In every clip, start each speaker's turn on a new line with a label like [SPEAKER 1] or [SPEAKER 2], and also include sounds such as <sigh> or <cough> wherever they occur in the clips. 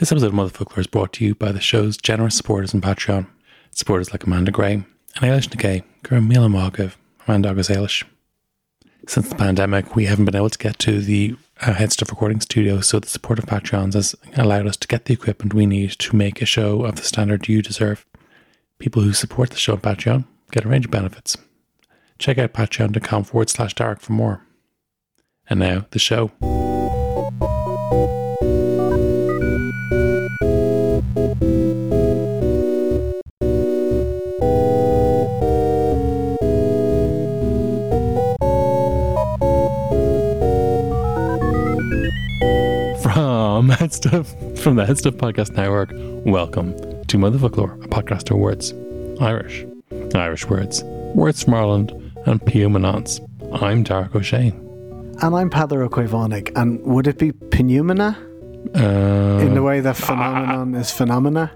[SPEAKER 1] This episode of Motherfoclóir is brought to you by the show's generous supporters on Patreon. Supporters like Amanda Gray and Eilish Nakay, Mila Margav, Amanda August Eilish. Since the pandemic, we haven't been able to get to the uh, Head Stuff recording studio, so the support of Patreons has allowed us to get the equipment we need to make a show of the standard you deserve. People who support the show on Patreon get a range of benefits. Check out patreon.com forward slash darach for more. And now, the show. From Head Stuff, from the Head Stuff Podcast Network, welcome to Motherfoclóir, a podcast of words, Irish, Irish words, words from Ireland, and Peumanance. I'm Darach Ó Séaghdha.
[SPEAKER 2] And I'm Peadar Ó Caomhánaigh. And would it be pneumona
[SPEAKER 1] Uh,
[SPEAKER 2] in the way that phenomenon is phenomena?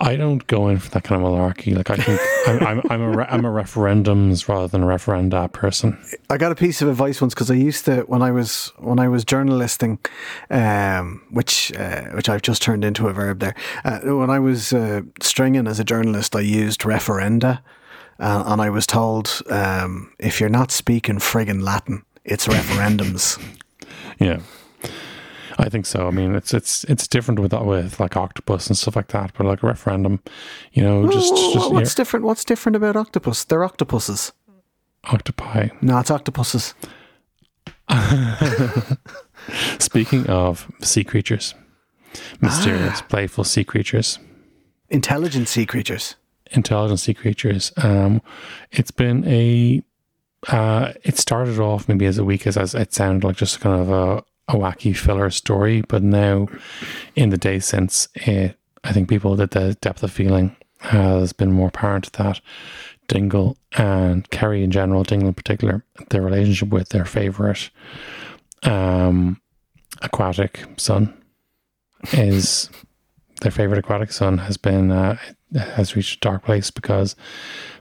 [SPEAKER 1] I don't go in for that kind of malarkey. Like I think I'm, I'm, I'm a re- I'm a referendums rather than a referenda person.
[SPEAKER 2] I got a piece of advice once because I used to when I was when I was journalisting, um, which uh, which I've just turned into a verb there. Uh, when I was uh, stringing as a journalist, I used referenda, uh, and I was told um, if you're not speaking friggin' Latin, it's <laughs> referendums.
[SPEAKER 1] Yeah, I think so. I mean, it's it's it's different with that with like octopus and stuff like that. But like a referendum, you know, just
[SPEAKER 2] Oh,
[SPEAKER 1] just
[SPEAKER 2] what's different? What's different about octopus? They're octopuses.
[SPEAKER 1] octopi.
[SPEAKER 2] No, it's octopuses. <laughs>
[SPEAKER 1] Speaking of sea creatures, mysterious,
[SPEAKER 2] Ah.
[SPEAKER 1] playful sea creatures.
[SPEAKER 2] Intelligent sea creatures.
[SPEAKER 1] intelligent sea creatures. Um, it's been a. Uh, it started off maybe as a week as, as it sounded like just kind of a, a wacky filler story, but now, in the days since, it, I think people that the depth of feeling has been more apparent that Dingle and Kerry in general, Dingle in particular, their relationship with their favorite um, aquatic son is their favorite aquatic son has been uh, has reached a dark place because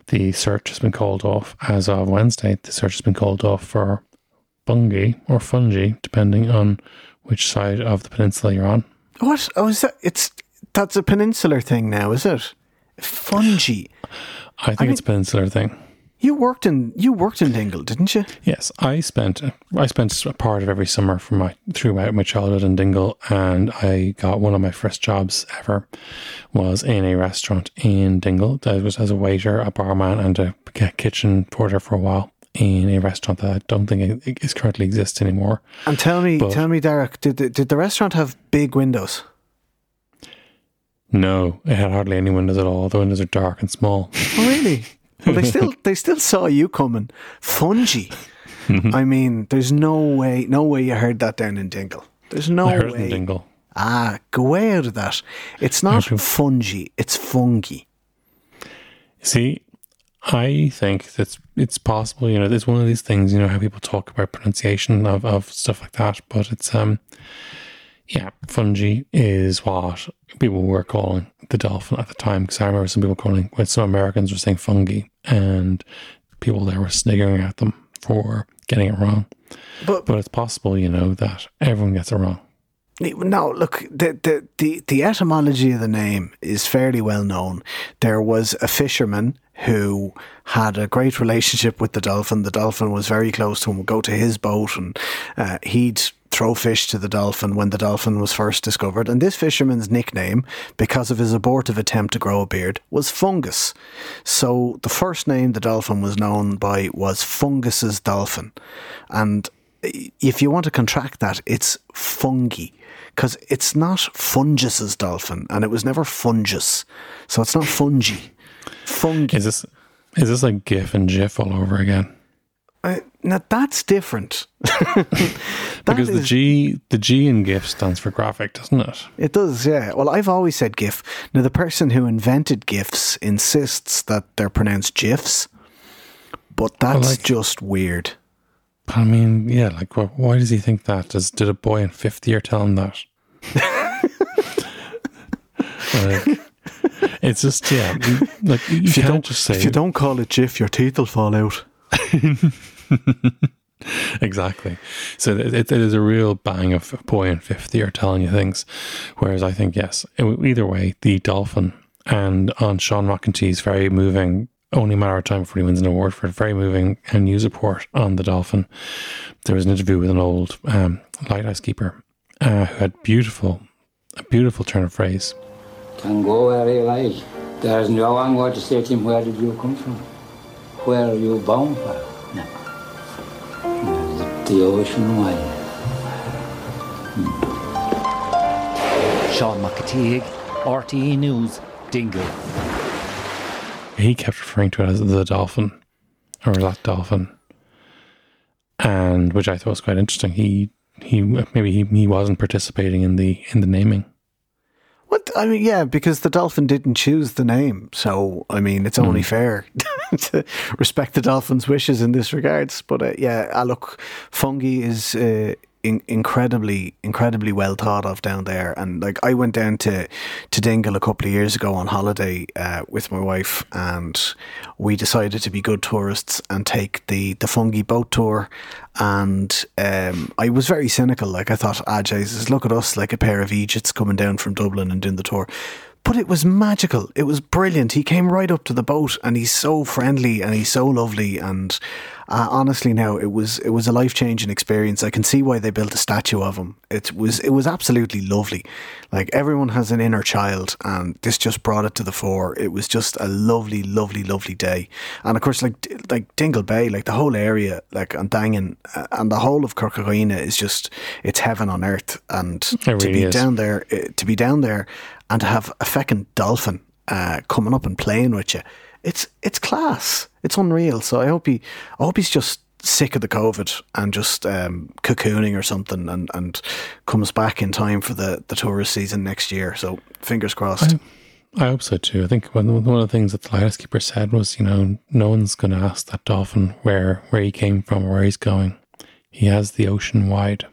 [SPEAKER 1] the search has been called off as of Wednesday. The search has been called off for Fungie or Fungie, depending on which side of the peninsula you're on.
[SPEAKER 2] What? Oh, is that? It's that's a peninsular thing now, is it? Fungie.
[SPEAKER 1] I think it's a peninsular thing.
[SPEAKER 2] You worked in you worked in Dingle, didn't you?
[SPEAKER 1] Yes, I spent I spent a part of every summer from my throughout my childhood in Dingle, and I got one of my first jobs ever was in a restaurant in Dingle. I was as a waiter, a barman, and a kitchen porter for a while in a restaurant that I don't think it- is currently exists anymore.
[SPEAKER 2] And tell me,
[SPEAKER 1] But-
[SPEAKER 2] tell me, Darach, did the, did the restaurant have big windows?
[SPEAKER 1] No, it had hardly any windows at all. The windows are dark and small.
[SPEAKER 2] Oh, really? <laughs> Well, they still they still saw you coming. Fungie. I mean, there's no way, no way you heard that down in Dingle. There's no
[SPEAKER 1] I heard it in Dingle.
[SPEAKER 2] Ah, go way out of that. It's not <laughs> Fungie. It's Fungie.
[SPEAKER 1] See, I think that's it's possible. You know, it's one of these things. You know how people talk about pronunciation of, of stuff like that, but it's um, yeah, Fungie is what people were calling the dolphin at the time. Because I remember some people calling, when some Americans were saying Fungie, and people there were sniggering at them for getting it wrong.
[SPEAKER 2] But
[SPEAKER 1] But it's possible, you know, that everyone gets it wrong.
[SPEAKER 2] No, look, the, the, the, the etymology of the name is fairly well known. There was a fisherman who had a great relationship with the dolphin. The dolphin was very close to him, would go to his boat, and uh, he'd throw fish to the dolphin when the dolphin was first discovered. And this fisherman's nickname, because of his abortive attempt to grow a beard, was Fungus. So the first name the dolphin was known by was Fungus's dolphin. And if you want to contract that, it's Fungie because it's not Fungus's dolphin and it was never fungus. So it's not Fungie. Fungie.
[SPEAKER 1] Is this is this like GIF and GIF all over again?
[SPEAKER 2] Uh, now that's different. <laughs>
[SPEAKER 1] That because is, the G the G in GIF stands for graphic, doesn't it?
[SPEAKER 2] It does, yeah. Well, I've always said GIF. Now the person who invented GIFs insists that they're pronounced GIFs, but that's well, like, just weird.
[SPEAKER 1] I mean, yeah, like why does he think that? Does did a boy in fifth year tell him that? <laughs> like, it's just yeah, like you, if you
[SPEAKER 2] don't
[SPEAKER 1] just say
[SPEAKER 2] if you don't call it Jiff, your teeth will fall out. <laughs>
[SPEAKER 1] exactly. So it, it is a real bang of a boy in fifth year telling you things. Whereas I think, yes, either way, the Dolphin and on Seán Mac an tSíthigh's very moving, only matter of time before he wins an award for it, very moving and news report on the Dolphin. There was an interview with an old um, lighthouse keeper uh, who had beautiful, a beautiful turn of phrase.
[SPEAKER 3] Can go where he like. There's no one going to say to him, where did you come from? Where are you bound for? the ocean wide. Hmm.
[SPEAKER 4] Seán Mac an tSíthigh, RTE News, Dingle.
[SPEAKER 1] He kept referring to it as the dolphin, or that dolphin, and which I thought was quite interesting. He he maybe he, he wasn't participating in the in the naming.
[SPEAKER 2] What I mean, yeah, because the dolphin didn't choose the name, so I mean, it's only mm. fair <laughs> to respect the dolphin's wishes in this regards. But uh, yeah, uh, look, Fungie is uh, in- incredibly, incredibly well thought of down there. And like I went down to to Dingle a couple of years ago on holiday uh, with my wife, and we decided to be good tourists and take the the Fungie boat tour. And um, I was very cynical. Like I thought, ah, Jesus, look at us, like a pair of Egypts coming down from Dublin and doing the tour. But it was magical. It was brilliant. He came right up to the boat and he's so friendly and he's so lovely. And uh, honestly, now it was it was a life changing experience. I can see why they built a statue of him. It was it was absolutely lovely. Like everyone has an inner child, and this just brought it to the fore. It was just a lovely, lovely, lovely day. And of course, like like Dingle Bay, like the whole area, like and Dangan uh, and the whole of Corca Dhuibhne is just it's heaven on earth. And really to be is. down there, uh, to be down there and to have a feckin' dolphin uh, coming up and playing with you, it's it's class. It's unreal. So I hope he, I hope he's just sick of the COVID and just um, cocooning or something, and, and comes back in time for the, the tourist season next year. So fingers crossed.
[SPEAKER 1] I, I hope so too. I think one, of the things that the lighthouse keeper said was, you know, no one's going to ask that dolphin where where he came from or where he's going. He has the ocean wide,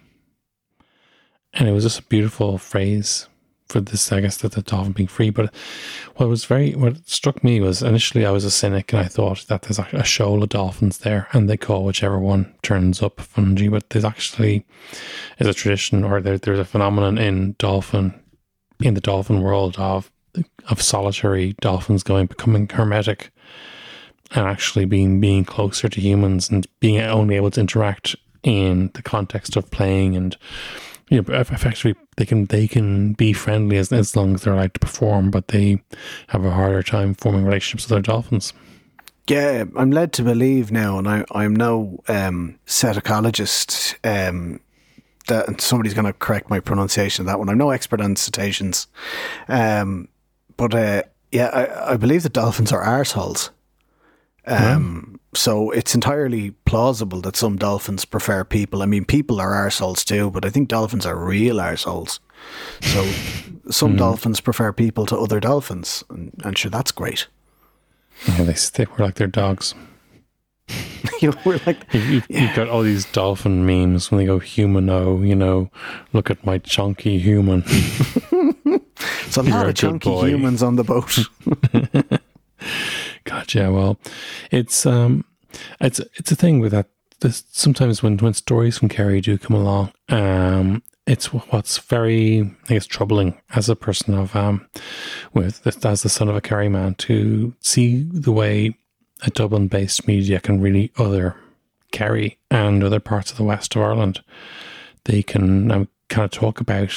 [SPEAKER 1] and it was just a beautiful phrase for this, I guess, that the dolphin being free. But what was very, what struck me was initially I was a cynic and I thought that there's a shoal of dolphins there and they call whichever one turns up Fungie. But there's actually is a tradition or there, there's a phenomenon in dolphin, in the dolphin world of of solitary dolphins going becoming hermetic and actually being being closer to humans and being only able to interact in the context of playing and you know, effectively they can they can be friendly as as long as they're allowed to perform, but they have a harder time forming relationships with their dolphins.
[SPEAKER 2] Yeah, I'm led to believe now, and I, I'm no um, cetacologist. Um, that somebody's going to correct my pronunciation of that one. I'm no expert on cetaceans, um, but uh, yeah, I, I, believe that dolphins are arseholes. Um, so it's entirely plausible that some dolphins prefer people. I mean, people are arseholes too, but I think dolphins are real arseholes. So <laughs> some mm. dolphins prefer people to other dolphins, and, and sure, that's great.
[SPEAKER 1] Yeah, they stick. We're like their dogs. <laughs>
[SPEAKER 2] you know, we're like
[SPEAKER 1] you, have yeah. got all these dolphin memes when they go humano. You know, look at my chunky human. <laughs>
[SPEAKER 2] it's a lot of chunky humans on the boat.
[SPEAKER 1] Gotcha. Well, it's um, it's it's a thing with that. This, sometimes when when stories from Kerry do come along, um, it's what's very I guess troubling as a person of um, with as the son of a Kerry man to see the way a Dublin-based media can really other Kerry and other parts of the west of Ireland. they can um, kind of talk about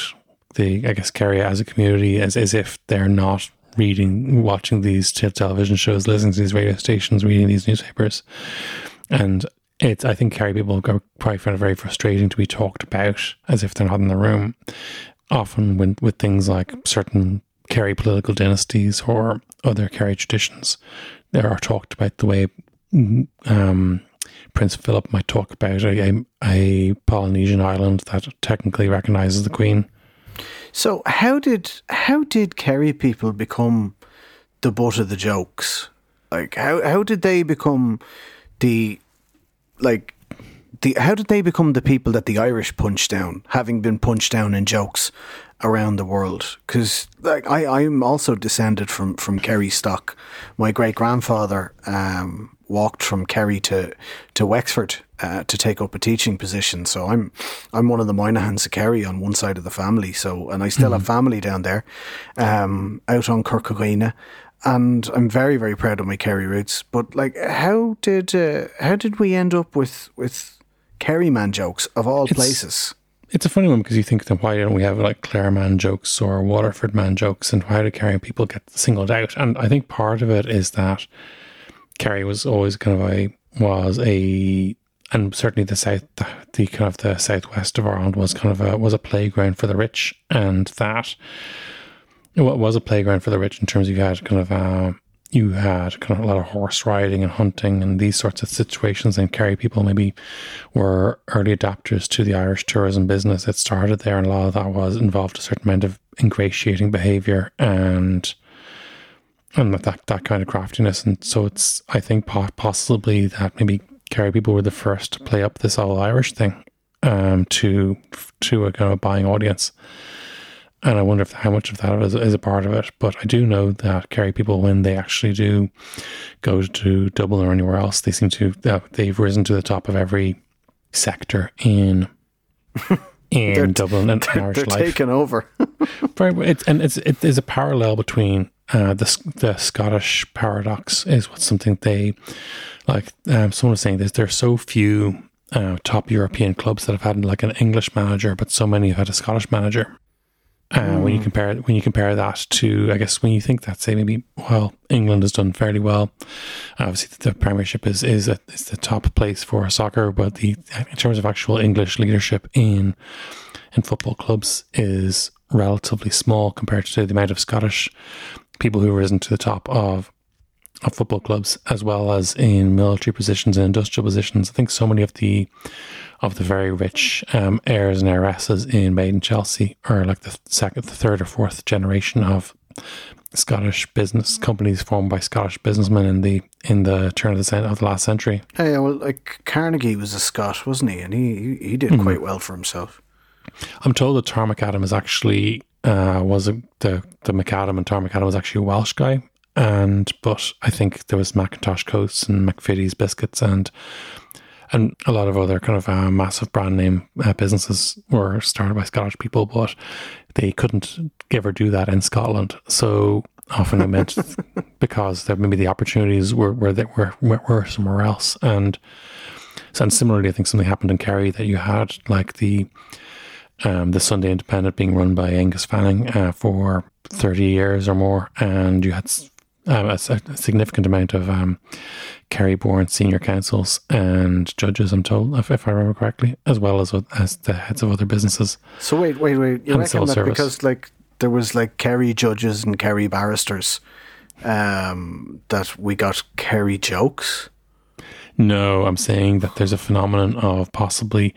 [SPEAKER 1] the, I guess, Kerry as a community as, as if they're not reading, watching these television shows, listening to these radio stations, reading these newspapers. And it's, I think Kerry people probably find it very frustrating to be talked about as if they're not in the room. Often with, with things like certain Kerry political dynasties or other Kerry traditions, there are talked about the way um, Prince Philip might talk about a, a Polynesian island that technically recognizes the Queen.
[SPEAKER 2] So how did how did Kerry people become the butt of the jokes? Like how how did they become the like the how did they become the people that the Irish punched down, having been punched down in jokes around the world? Because like I I'm also descended from from Kerry stock. My great grandfather um, walked from Kerry to to Wexford uh, to take up a teaching position. So I'm I'm one of the of Kerry on one side of the family. So and I still mm-hmm. have family down there, um, out on Corca Dhuibhne. And I'm very, very proud of my Kerry roots. But like, how did uh, how did we end up with with Kerry man jokes of all it's, places?
[SPEAKER 1] It's a funny one because you think then why don't we have like Clare man jokes or Waterford man jokes, and why do Kerry people get singled out? And I think part of it is that Kerry was always kind of a was a and certainly the south the, the, kind of the southwest of Ireland was kind of a was a playground for the rich and that it was a playground for the rich in terms of you had kind of uh, you had kind of a lot of horse riding and hunting and these sorts of situations and Kerry people maybe were early adapters to the Irish tourism business it started there and a lot of that was involved a certain amount of ingratiating behavior and and that that kind of craftiness. And so it's I think possibly that maybe Kerry people were the first to play up this all Irish thing um, to to a kind of buying audience. And I wonder if how much of that is, is a part of it. But I do know that Kerry people, when they actually do go to Dublin or anywhere else, they seem to uh, they've risen to the top of every sector in <laughs> in Dublin and
[SPEAKER 2] they're,
[SPEAKER 1] Irish
[SPEAKER 2] they're
[SPEAKER 1] life.
[SPEAKER 2] taken over. <laughs>
[SPEAKER 1] right, it's, and it's it, there's a parallel between uh, the the Scottish paradox is what something they like. Um, someone was saying this: there's so few uh, top European clubs that have had like an English manager, but so many have had a Scottish manager. Uh, mm. When you hmm. compare when you compare that to, I guess when you think that say maybe well England has done fairly well. Obviously, the Premiership is is, a, is the top place for soccer, but the in terms of actual English leadership in in football clubs is relatively small compared to the amount of Scottish people who have risen to the top of of football clubs as well as in military positions and industrial positions. I think so many of the of the very rich um, heirs and heiresses in Made in Chelsea are like the second, the third or fourth generation of Scottish business companies formed by Scottish businessmen in the in the turn of the of the last century.
[SPEAKER 2] Yeah, well, like Carnegie was a Scot, wasn't he? And he he did mm-hmm. quite well for himself.
[SPEAKER 1] I'm told that Tar Adam is actually uh, was a, the the McAdam and Tar McAdam was actually a Welsh guy, and but I think there was Macintosh Coats and McVitie's biscuits and and a lot of other kind of uh, massive brand name uh, businesses were started by Scottish people, but they couldn't ever do that in Scotland. So often it meant <laughs> because there maybe the opportunities were were that were, were somewhere else, and so and similarly, I think something happened in Kerry that you had like the um, the Sunday Independent being run by Aengus Fanning uh, for 30 years or more, and you had um, a, a, significant amount of um, Kerry born senior counsels and judges, I'm told, if, if, I remember correctly, as well as as the heads of other businesses.
[SPEAKER 2] So wait, wait, wait. You reckon that service. because like there was like Kerry judges and Kerry barristers um, that we got Kerry jokes?
[SPEAKER 1] No, I'm saying that there's a phenomenon of possibly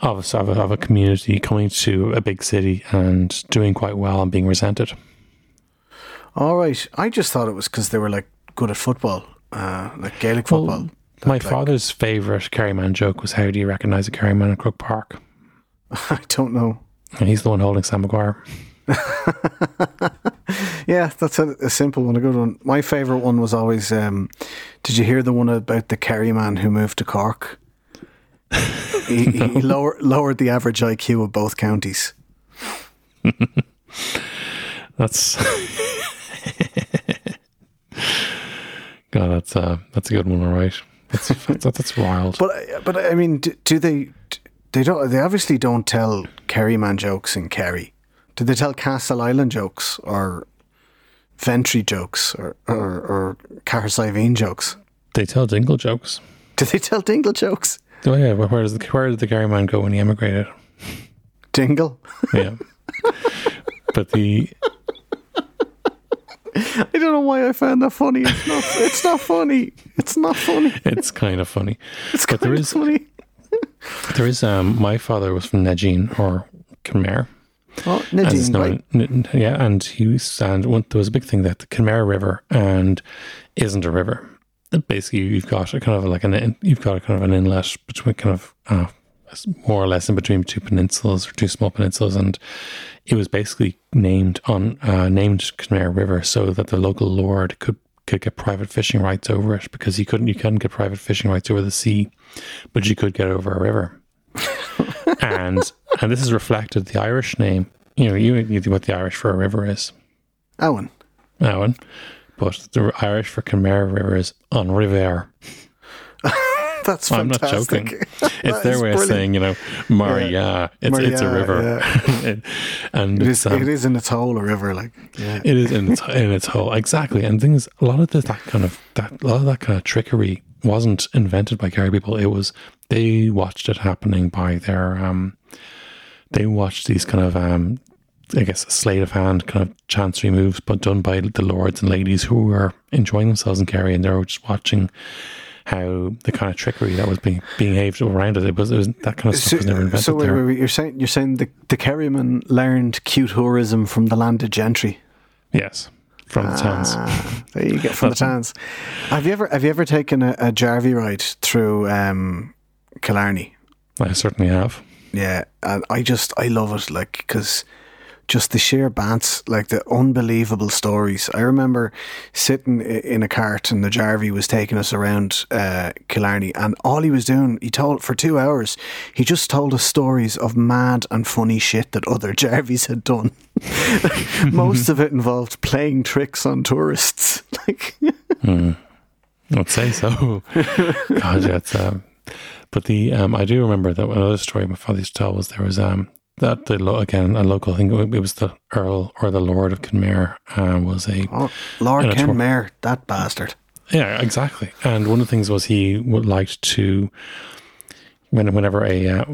[SPEAKER 1] of a, of a, of a community coming to a big city and doing quite well and being resented.
[SPEAKER 2] All right. I just thought it was because they were like good at football, uh, like Gaelic football. Well,
[SPEAKER 1] my like, father's favourite Kerryman joke was how do you recognise a Kerryman in Croke Park? <laughs>
[SPEAKER 2] I don't know.
[SPEAKER 1] And he's the one holding Sam Maguire. <laughs>
[SPEAKER 2] yeah, that's a, a, simple one, a good one. My favourite one was always um, Did you hear the one about the Kerry man who moved to Cork? <laughs> he, he <laughs> lower, lowered the average IQ of both counties. <laughs>
[SPEAKER 1] that's <laughs> God. That's uh, that's a good one. All right. That's that's, that's wild.
[SPEAKER 2] But but I mean, do, do they They don't. They obviously don't tell Kerryman jokes in Kerry. Do they tell Castleisland jokes or Ventry jokes or or, or jokes?
[SPEAKER 1] They tell Dingle jokes.
[SPEAKER 2] Do they tell Dingle jokes?
[SPEAKER 1] Oh yeah, where where does the where did the Gary man go when he emigrated?
[SPEAKER 2] Dingle.
[SPEAKER 1] Yeah, <laughs> but the
[SPEAKER 2] I don't know why I found that funny. It's not. It's not funny. It's not funny.
[SPEAKER 1] it's kind of funny.
[SPEAKER 2] It's
[SPEAKER 1] but
[SPEAKER 2] kind
[SPEAKER 1] there
[SPEAKER 2] of
[SPEAKER 1] is
[SPEAKER 2] funny.
[SPEAKER 1] there is um my father was from Neidín or Kenmare.
[SPEAKER 2] Oh,
[SPEAKER 1] as known.
[SPEAKER 2] right?
[SPEAKER 1] N- yeah, and he was, and one, there was a big thing that the Kenmare River and isn't a river. Basically, you've got a kind of like an in- you've got a kind of an inlet between kind of uh, more or less in between two peninsulas or two small peninsulas, and it was basically named on uh, named Kenmare River so that the local lord could could get private fishing rights over it because he couldn't you couldn't get private fishing rights over the sea, but you could get over a river <laughs> and and this is reflected the Irish name. You know, you you know what the Irish for a river is,
[SPEAKER 2] abhainn.
[SPEAKER 1] abhainn, but the Irish for Kenmare River is on river. <laughs>
[SPEAKER 2] That's
[SPEAKER 1] I'm not joking. <laughs> It's their way of saying, you know, Maria. It's it's a
[SPEAKER 2] Maria,
[SPEAKER 1] river, <laughs> It- and
[SPEAKER 2] It is,
[SPEAKER 1] um,
[SPEAKER 2] it is in its whole a river, like yeah.
[SPEAKER 1] It is in its in its whole exactly. And things a lot of this, that kind of that a lot of that kind of trickery wasn't invented by Kerry people. It was they watched it happening by their um they watched these kind of um I guess a sleight of hand kind of chancery moves, but done by the lords and ladies who were enjoying themselves in Kerry, and they were just watching how the kind of trickery that was being behaved around it. It was, it was that kind of stuff was never invented
[SPEAKER 2] so wait, wait, wait, you're saying you're saying the the Kerryman learned cute tourism from the landed gentry.
[SPEAKER 1] Yes, from the towns.
[SPEAKER 2] Ah, there you go from the <laughs> towns. Have you ever have you ever taken a, a jarvey ride through um, Killarney?
[SPEAKER 1] I certainly have.
[SPEAKER 2] Yeah, and I just I love it, like because just the sheer bants, like the unbelievable stories. I remember sitting in a cart and the jarvey was taking us around uh, Killarney, and all he was doing, he told for two hours, he just told us stories of mad and funny shit that other <laughs> jarveys had done. <laughs> Most of it involved playing tricks on tourists, <laughs> like.
[SPEAKER 1] I'd say so. God, yeah, um, but the um, I do remember that another story my father used to tell was there was um that the lo- again a local thing it was the Earl or the Lord of Kenmare uh, was a
[SPEAKER 2] Oh, Lord
[SPEAKER 1] a
[SPEAKER 2] Ken
[SPEAKER 1] tour-
[SPEAKER 2] that bastard.
[SPEAKER 1] yeah exactly and one of the things was he would like to when whenever a uh,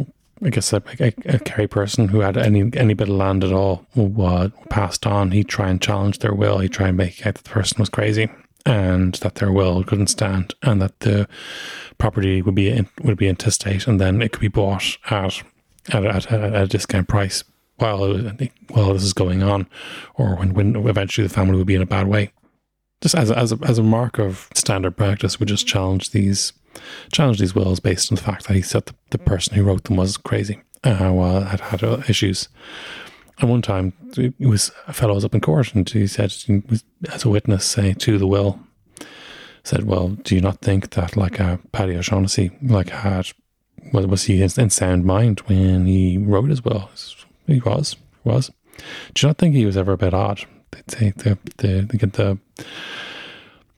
[SPEAKER 1] I guess a, a, a Kerry person who had any any bit of land at all uh, passed on, he'd try and challenge their will. He'd try and make out that the person was crazy and that their will couldn't stand, and that the property would be in, would be intestate, and then it could be bought at at, at, at a discount price while while this is going on, or when when eventually the family would be in a bad way. Just as a, as a, as a mark of standard practice, we just challenge these challenge these wills based on the fact that he said the, the person who wrote them was crazy, uh, well, had had uh, issues. And one time, it was a fellow was up in court, and he said, he was, as a witness, say to the will, said, "Well, do you not think that like a Paddy O'Shaughnessy like had was was he in sound mind when he wrote as well? He was, he was. Do you not think he was ever a bit odd?" They'd say the the the, the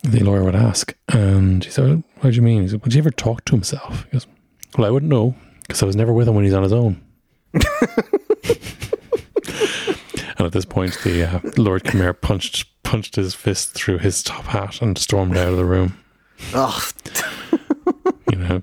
[SPEAKER 1] the lawyer would ask, and he said, "What do you mean?" He said, "Would he ever talk to himself?" He goes, "Well, I wouldn't know because I was never with him when he's on his own." <laughs> and at this point, the uh, Lord Kenmare punched punched his fist through his top hat and stormed out of the room.
[SPEAKER 2] Oh, <laughs>
[SPEAKER 1] You know,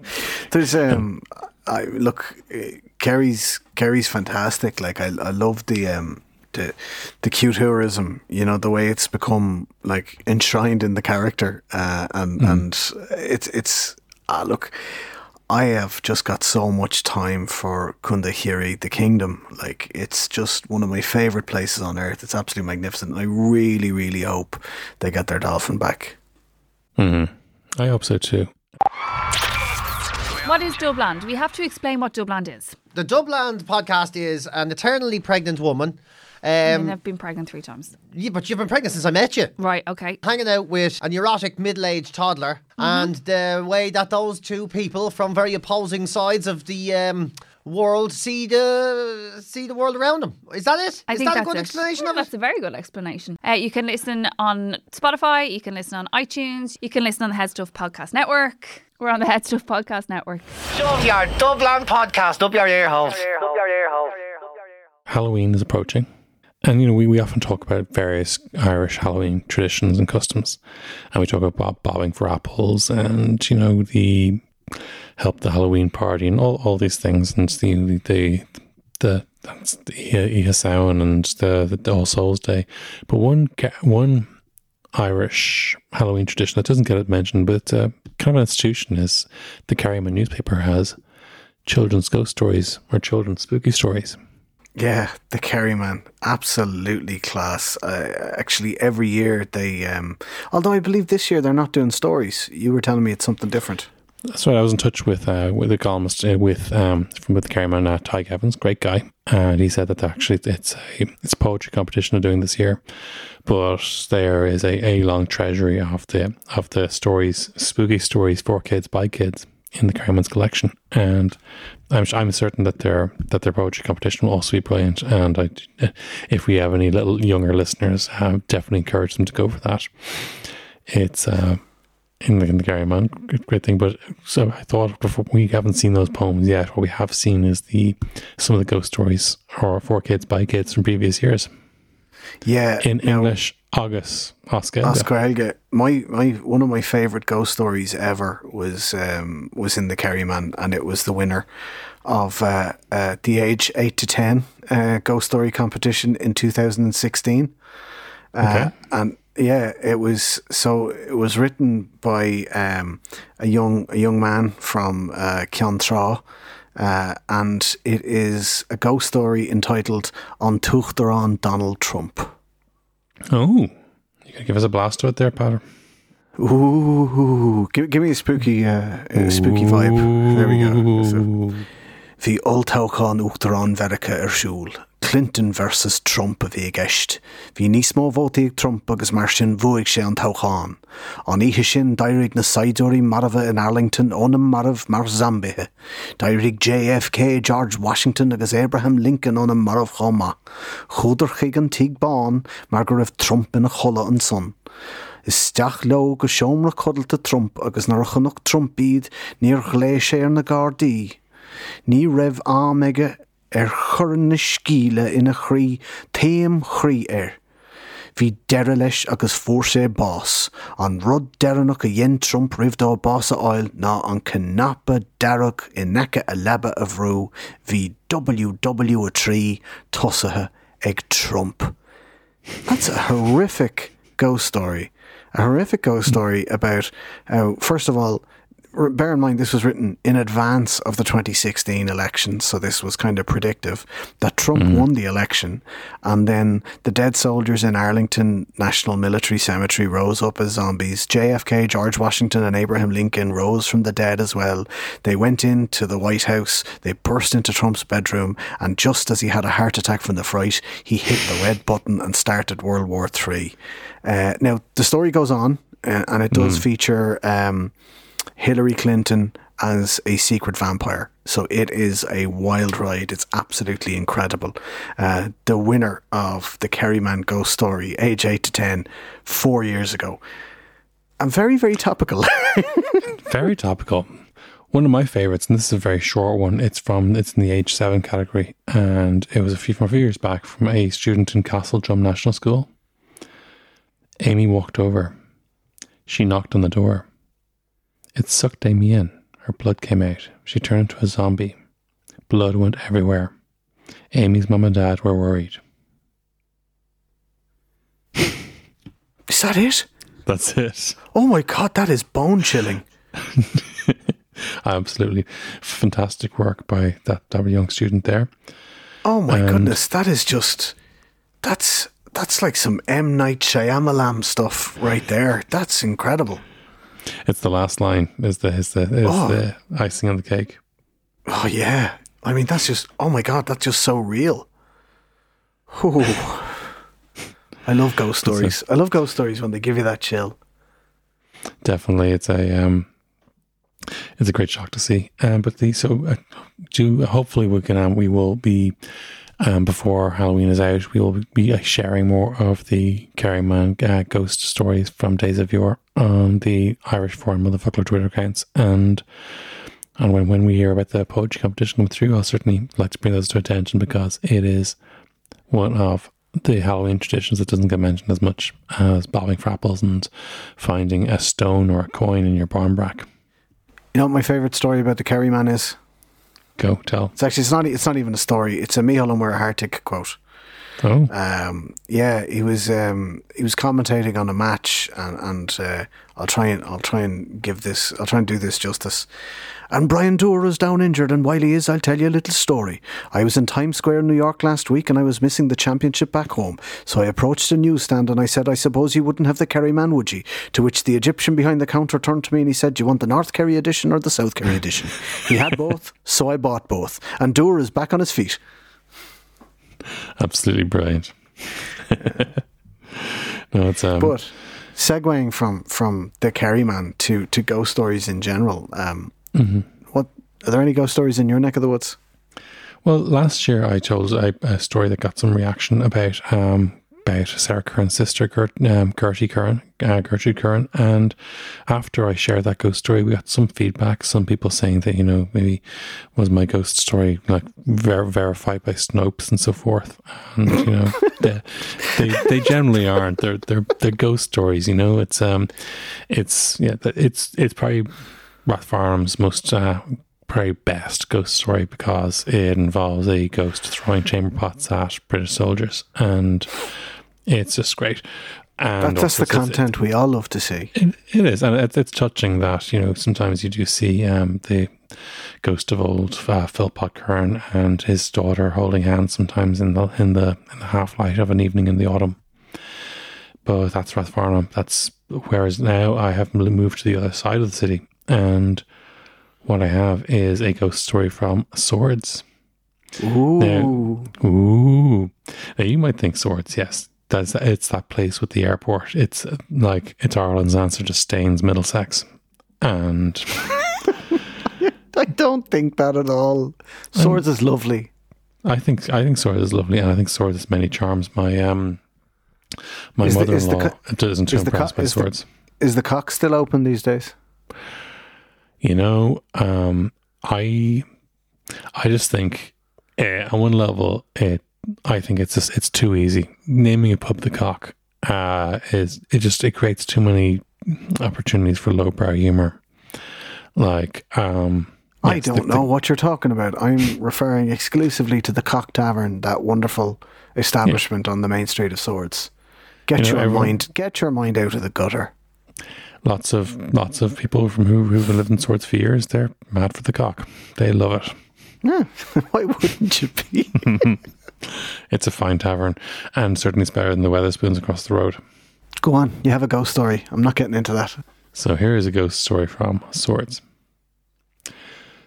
[SPEAKER 2] There's um, I look, uh, Kerry's Kerry's fantastic. Like I, I love the um, the the cute tourism. You know the way it's become like enshrined in the character, uh, and and it's it's ah look. I have just got so much time for Kundahiri, the kingdom. Like it's just one of my favorite places on earth. It's absolutely magnificent. I really, really hope they get their dolphin back. Hmm.
[SPEAKER 1] I hope so too.
[SPEAKER 5] What is Dubland? We have to explain what Dubland is.
[SPEAKER 6] The Dubland podcast is an eternally pregnant woman.
[SPEAKER 5] I
[SPEAKER 6] Um,
[SPEAKER 5] mean, I've been pregnant three times.
[SPEAKER 6] yeah, but you've been pregnant since I met you.
[SPEAKER 5] Right, okay.
[SPEAKER 6] Hanging out with a neurotic middle aged toddler,
[SPEAKER 5] Mm-hmm.
[SPEAKER 6] and the way that those two people from very opposing sides of the um, world see the see the world around them. Is that it?
[SPEAKER 5] I
[SPEAKER 6] Is
[SPEAKER 5] think
[SPEAKER 6] that
[SPEAKER 5] that's
[SPEAKER 6] a good
[SPEAKER 5] it.
[SPEAKER 6] explanation
[SPEAKER 5] Yeah,
[SPEAKER 6] of it?
[SPEAKER 5] That's a very good explanation. Uh, you can listen on Spotify. You can listen on iTunes. You can listen on the Head Stuff Podcast Network. We're on the Head Stuff Podcast Network.
[SPEAKER 6] Shove your Dublin podcast up your ear holes.
[SPEAKER 1] Halloween is approaching. And, you know, we, we often talk about various Irish Halloween traditions and customs. And we talk about bobbing for apples and, you know, the help the Halloween party and all, all these things. And the, the, the, that's the and the, the All Souls Day. But one, one Irish Halloween tradition that doesn't get it mentioned, but a kind of an institution is the Kerryman newspaper has children's ghost stories or children's spooky stories.
[SPEAKER 2] Yeah, the Kerry man, absolutely class. Uh, actually, every year they, um, although I believe this year they're not doing stories. You were telling me it's something different.
[SPEAKER 1] That's right. I was in touch with uh, with a columnist uh, with um from with the Kerryman, uh, Ty Evans, great guy, and he said that actually it's a it's a poetry competition they're doing this year, but there is a, a long treasury of the of the stories, spooky stories for kids by kids in the Kerryman's collection, and I'm I'm certain that their that their poetry competition will also be brilliant. And I, if we have any little younger listeners, I definitely encourage them to go for that. It's uh, in the, in the Kerry Man, great, thing. But so I thought before we haven't seen those poems yet. What we have seen is the some of the ghost stories or for kids by kids from previous years
[SPEAKER 2] Yeah,
[SPEAKER 1] in
[SPEAKER 2] now,
[SPEAKER 1] English. August Oscar.
[SPEAKER 2] Oscar Helge, my, my one of my favorite ghost stories ever was um, was in the Kerry Man, and it was the winner of uh, uh, the age eight to ten uh, ghost story competition in two thousand and sixteen. Uh, and yeah, it was so. It was written by um, a young a young man from uh, Ceann Trá, uh, and it is a ghost story entitled "On Tuchtaran Donald Trump."
[SPEAKER 1] Oh, you could give us a blast of it there, Peadar.
[SPEAKER 2] Ooh, give, give me a spooky, uh, uh, spooky vibe. There we go. So, Bhí oltáchán Uachtarrán Verica ar siúl. Clinton versus Trump a bhí gist. Bhí níos mó bhótaigh Trump agus mar sin bhuaigh sé an táchán. An ihe sin dairigh na Saidúirí marmha in Arlington ónam marmh mar Zambithe. Dairigh JFK, George Washington agus Abraham Lincoln ónam marmh chomma. Chúidir chuig an tíag bán mar go raibh Trump ina chola an son. Is steach le go seomra codalta Trump agus nar chanach Trump bíd níor chlééis sé ar na Gardaí. Ní raibh ámeige ar churan na scíle ina chrí téim chrí air. Bhí deire leis agus fór sé bás, an rud deannach a dhéon Trump rih dá bás a áil ná an canapa deach i necha a leba a bhrú hí WW a trí tosathe ag Trump. That's a horrific ghost story. A horrific ghost story about how, first of all, bear in mind this was written in advance of the 2016 election, so this was kind of predictive that Trump won the election, and then the dead soldiers in Arlington National Military Cemetery rose up as zombies. JFK, George Washington, and Abraham Lincoln rose from the dead as well. They went into the White House, they burst into Trump's bedroom, and just as he had a heart attack from the fright, he hit the red button and started World War Three. Uh, now the story goes on, uh, and it does feature. Um, Hillary Clinton as a secret vampire. So it is a wild ride. It's absolutely incredible. Uh, the winner of the Kerryman Ghost Story, age 8 to 10, four years ago. And very, very topical. <laughs>
[SPEAKER 1] Very topical. One of my favorites, and this is a very short one. It's from it's in the age seven category, and it was a few from a few years back from a student in Castle Drum National School. Amy walked over. She knocked on the door. It sucked Amy in. Her blood came out. She turned into a zombie. Blood went everywhere. Amy's mum and dad were worried. <laughs>
[SPEAKER 2] is that it?
[SPEAKER 1] That's it.
[SPEAKER 2] Oh my God, that is bone chilling. <laughs>
[SPEAKER 1] Absolutely fantastic work by that, that young student there.
[SPEAKER 2] Oh my
[SPEAKER 1] And-
[SPEAKER 2] goodness, that is just. That's. That's like some M. Night Shyamalan stuff right there. That's incredible.
[SPEAKER 1] It's the last line is the is the is
[SPEAKER 2] Oh.
[SPEAKER 1] the icing on the cake.
[SPEAKER 2] Oh yeah. I mean that's just oh my god, that's just so real. Ooh. I love ghost stories. I love ghost stories when they give you that chill.
[SPEAKER 1] Definitely, it's a um, it's it's a great shock to see. Um, but the so uh, do hopefully we can um, we will be um, before Halloween is out, we will be uh, sharing more of the Kerryman uh, ghost stories from Days of Yore on the Irish Forum Motherfoclóir Twitter accounts. And and when, when we hear about the poetry competition come through, I'll certainly like to bring those to attention because it is one of the Halloween traditions that doesn't get mentioned as much as bobbing for apples and finding a stone or a coin in your barmbrack.
[SPEAKER 2] You know what my favourite story about the Kerry man is?
[SPEAKER 1] Go tell.
[SPEAKER 2] It's actually it's not it's not even a story. It's a Micheál Ó Muircheartaigh quote.
[SPEAKER 1] Oh,
[SPEAKER 2] Um, yeah, he was um, he was commentating on a match, and, and uh, I'll try and I'll try and give this I'll try and do this justice. And Brian Dooher is down injured, and while he is, I'll tell you a little story. I was in Times Square, New York last week, and I was missing the championship back home. So I approached the newsstand and I said, "I suppose you wouldn't have the Kerry man, would you?" To which the Egyptian behind the counter turned to me and he said, "Do you want the North Kerry edition or the South Kerry edition?" <laughs> he had both, so I bought both. And Dooher is back on his feet.
[SPEAKER 1] absolutely brilliant. <laughs> no, it's um,
[SPEAKER 2] But segueing from from the Kerry man to to ghost stories in general, um, what are there any ghost stories in your neck of the woods?
[SPEAKER 1] Well, last year I told a, a story that got some reaction about um, about Sarah Curran's sister, Gert, um, Gertie Curran, uh, Gertrude Curran, and after I shared that ghost story, we got some feedback. Some people saying that you know maybe was my ghost story like ver- verified by Snopes and so forth, and you know <laughs> they, they they generally aren't. They're they're they're ghost stories. You know, it's um, it's yeah, it's it's probably Rathfarnham's most uh, probably best ghost story because it involves a ghost throwing chamber pots at British soldiers, and it's just great. And
[SPEAKER 2] That, that's the content we all love to see.
[SPEAKER 1] It, it is, and it's, it's touching that you know sometimes you do see um, the ghost of old uh, Philpot Curran and his daughter holding hands sometimes in the in the in the half light of an evening in the autumn. But that's Rathfarnham. That's whereas now I have moved to the other side of the city, and what I have is a ghost story from Swords.
[SPEAKER 2] Ooh,
[SPEAKER 1] Ooh, now you might think Swords, yes. That's it's that place with the airport. It's uh, like it's Ireland's answer to Staines, Middlesex, and <laughs>
[SPEAKER 2] I don't think that at all. Swords is lovely.
[SPEAKER 1] I think I think Swords is lovely, and I think Swords has many charms. My um, my
[SPEAKER 2] Is the- is the
[SPEAKER 1] mother-in-law
[SPEAKER 2] co-
[SPEAKER 1] doesn't too
[SPEAKER 2] is the co-
[SPEAKER 1] by
[SPEAKER 2] is the-
[SPEAKER 1] Swords.
[SPEAKER 2] Is the cock still open these days?
[SPEAKER 1] You know, um, I I just think uh, on one level, it I think it's just it's too easy. Naming a pub the cock uh, is it just it creates too many opportunities for lowbrow humor. Like, um,
[SPEAKER 2] I
[SPEAKER 1] yes,
[SPEAKER 2] don't
[SPEAKER 1] the-
[SPEAKER 2] know what you're talking about. I'm referring exclusively to the Cock Tavern, that wonderful establishment on the main street of Swords. Get
[SPEAKER 1] You know,
[SPEAKER 2] your
[SPEAKER 1] everyone-
[SPEAKER 2] mind, get your mind out of the gutter.
[SPEAKER 1] Lots of lots of people from who who've lived in Swords for years. They're mad for the cock. They love it.
[SPEAKER 2] Yeah, <laughs> why wouldn't you be? <laughs>
[SPEAKER 1] It's a fine tavern, and certainly it's better than the Wetherspoons across the road.
[SPEAKER 2] Go on, you have a ghost story. I'm not getting into that.
[SPEAKER 1] So here is a ghost story from Swords.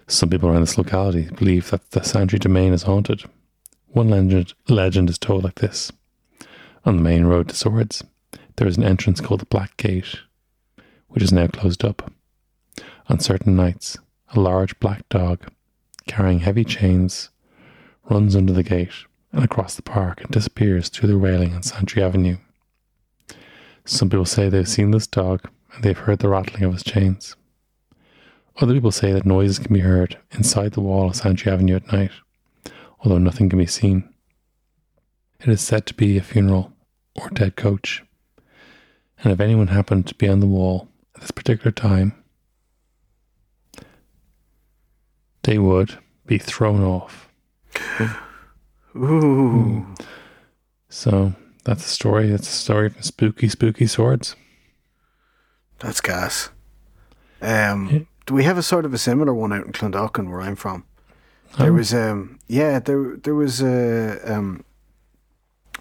[SPEAKER 1] Some people around this locality believe that the Santry domain is haunted. One legend, legend is told like this. On the main road to Swords, there is an entrance called the Black Gate, which is now closed up. On certain nights, a large black dog, carrying heavy chains, runs under the gate and across the park and disappears through the railing on Santry Avenue. Some people say they've seen this dog and they've heard the rattling of his chains. Other people say that noises can be heard inside the wall of Santry Avenue at night, although nothing can be seen. It is said to be a funeral or dead coach, and if anyone happened to be on the wall at this particular time, they would be thrown off.
[SPEAKER 2] Ooh,
[SPEAKER 1] So that's a story. That's a story from Spooky Spooky Swords.
[SPEAKER 2] that's gas. Um, do we have a sort of a similar one out in Clondalkin where I'm from? There
[SPEAKER 1] Oh.
[SPEAKER 2] was, um, yeah, there there was a, um,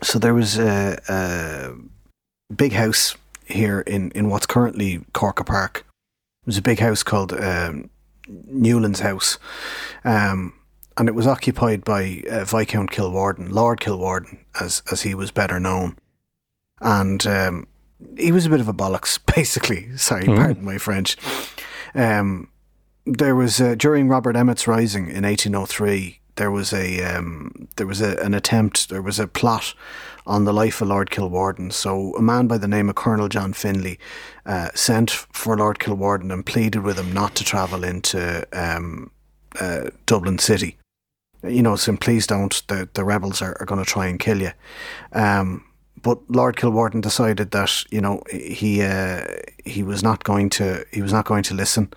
[SPEAKER 2] so there was a, a big house here in in what's currently Corkagh Park. It was a big house called um, Newlands House, um, and it was occupied by uh, Viscount Kilwarden, Lord Kilwarden, as as he was better known, and um, he was a bit of a bollocks, <laughs> basically. Sorry,
[SPEAKER 1] Oh.
[SPEAKER 2] pardon my French. Um, there was uh, during Robert Emmet's rising in 1803. There was a um, there was a, an attempt. There was a plot on the life of Lord Kilwarden. So a man by the name of Colonel John Finlay uh, sent for Lord Kilwarden and pleaded with him not to travel into um, uh, Dublin City. You know, saying please don't. The the rebels are, are going to try and kill you. Um, but Lord Kilwarden decided that you know he uh, he was not going to he was not going to listen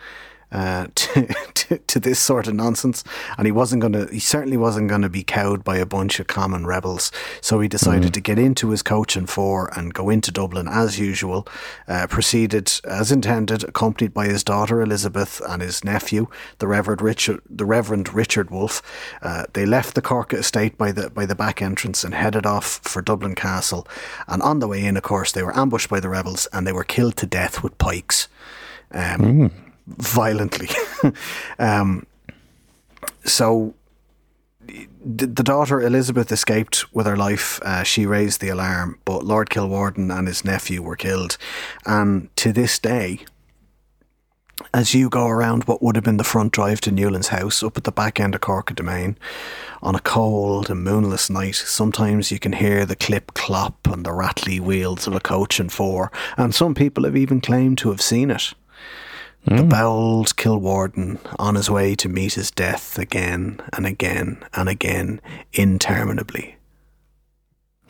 [SPEAKER 2] uh, <laughs> to, to, to this sort of nonsense, and he wasn't going to. He certainly wasn't going to be cowed by a bunch of common rebels. So he decided to get into his coach and four and go into Dublin as usual. Uh, proceeded as intended, accompanied by his daughter Elizabeth and his nephew, the Reverend Richard, the Reverend Richard Wolfe. Uh, they left the Corkagh estate by the by the back entrance and headed off for Dublin Castle. And on the way in, of course, they were ambushed by the rebels and they were killed to death with pikes. Um, violently. <laughs> um, so the, the daughter Elizabeth escaped with her life. Uh, she raised the alarm, but Lord Kilwarden and his nephew were killed. And to this day, as you go around what would have been the front drive to Newlands House up at the back end of Corkagh Demesne on a cold and moonless night, sometimes you can hear the clip clop and the rattly wheels of a coach and four, and some people have even claimed to have seen it. The mm. bowled Kilwarden on his way to meet his death again and again and again, interminably.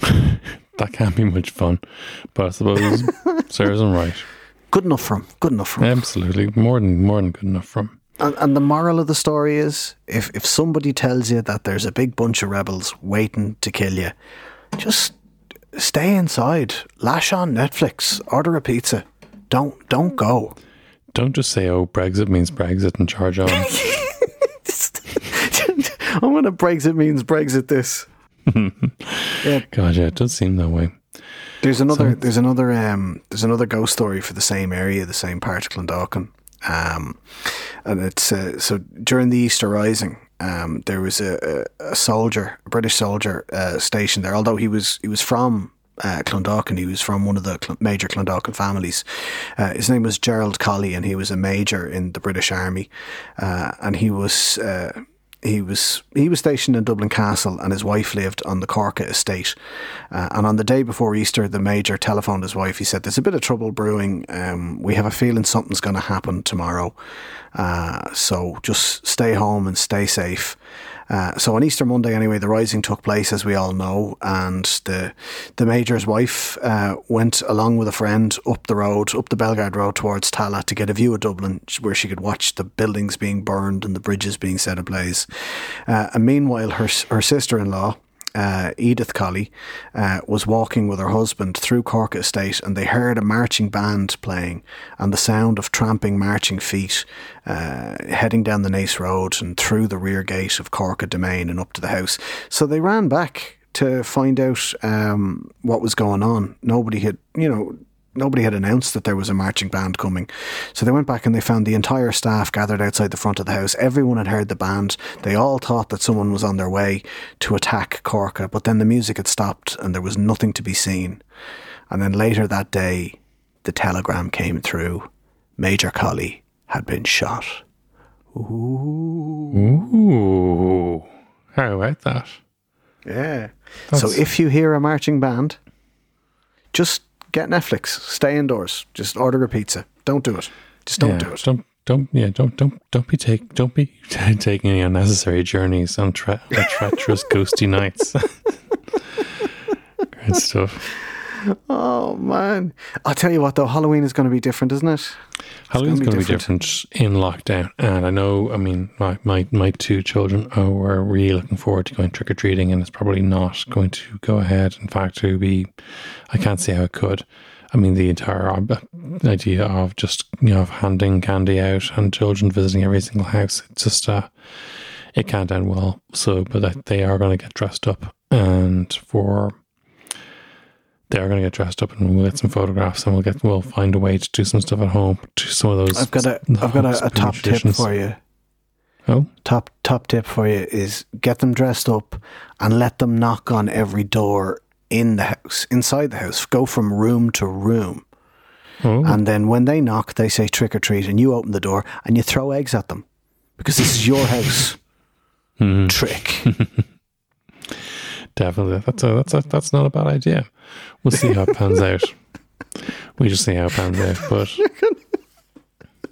[SPEAKER 2] <laughs>
[SPEAKER 1] That can't be much fun, but I suppose <laughs> serves him right.
[SPEAKER 2] Good enough for him. Good enough for him.
[SPEAKER 1] Absolutely, more than more than good enough for him.
[SPEAKER 2] And, and the moral of the story is if, if somebody tells you that there's a big bunch of rebels waiting to kill you, just stay inside, lash on Netflix, order a pizza. Don't don't go.
[SPEAKER 1] Don't just say, "Oh, Brexit means Brexit," and charge on. <laughs>
[SPEAKER 2] I'm gonna Brexit means Brexit this. <laughs> yeah.
[SPEAKER 1] God, yeah, it does seem that way.
[SPEAKER 2] There's another
[SPEAKER 1] So-
[SPEAKER 2] there's another um there's another ghost story for the same area, the same part of Clondalkin. Um and it's uh, so during the Easter Rising, um there was a, a, a soldier, a British soldier uh, stationed there, although he was he was from uh, Clondalkin. He was from one of the major Clondalkin families. Uh, his name was Gerald Colley, and he was a major in the British Army. Uh, and he was uh, he was he was stationed in Dublin Castle, and his wife lived on the Corkagh estate. Uh, and on the day before Easter, the major telephoned his wife. He said, "There's a bit of trouble brewing. Um, we have a feeling something's going to happen tomorrow. Uh, so just stay home and stay safe." Uh, so on Easter Monday, anyway, the rising took place, as we all know, and the the major's wife uh, went along with a friend up the road, up the Belgard Road towards Tallaght to get a view of Dublin, where she could watch the buildings being burned and the bridges being set ablaze. Uh, and meanwhile, her her sister-in-law. Uh, Edith Colley uh, was walking with her husband through Corkagh Estate, and they heard a marching band playing, and the sound of tramping marching feet uh, heading down the Naas Road and through the rear gate of Corkagh Demesne and up to the house. So they ran back to find out um, what was going on. Nobody had, you know, nobody had announced that there was a marching band coming. So they went back and they found the entire staff gathered outside the front of the house. Everyone had heard the band. They all thought that someone was on their way to attack Corkagh, but then the music had stopped and there was nothing to be seen. And then later that day, the telegram came through. Major Colley had been shot.
[SPEAKER 1] Ooh, Ooh. how about that?
[SPEAKER 2] Yeah. so if you hear a marching band, just get Netflix. Stay indoors. Just order a pizza. Don't do it. Just don't
[SPEAKER 1] yeah,
[SPEAKER 2] do it.
[SPEAKER 1] Don't don't yeah don't don't don't be take don't be <laughs> taking any unnecessary journeys on tre- treacherous ghosty nights. <laughs> Great stuff.
[SPEAKER 2] Oh man! I'll tell you what, though, Halloween is going to be different, isn't it?
[SPEAKER 1] Halloween's going to be different in lockdown, and I know. I mean, my my, my two children were really looking forward to going trick or treating, and it's probably not going to go ahead. In fact, to be, I can't see how it could. I mean, the entire idea of just you know of handing candy out and children visiting every single house, it's just uh, it can't end well. So, but they are going to get dressed up, and for they are going to get dressed up, and we'll get some photographs, and we'll get we'll find a way to do some stuff at home. Do some of those.
[SPEAKER 2] I've got a I've got a, a top tip for you.
[SPEAKER 1] Oh,
[SPEAKER 2] Top top tip for you is get them dressed up and let them knock on every door in the house, inside the house. Go from room to room.
[SPEAKER 1] oh,
[SPEAKER 2] And then when they knock, they say trick or treat, and you open the door and you throw eggs at them. because this is your house.
[SPEAKER 1] Mm-hmm. <laughs>
[SPEAKER 2] Trick. <laughs>
[SPEAKER 1] Definitely, that's a, that's a, that's not a bad idea. We'll see how it pans out. We just see how it pans out, but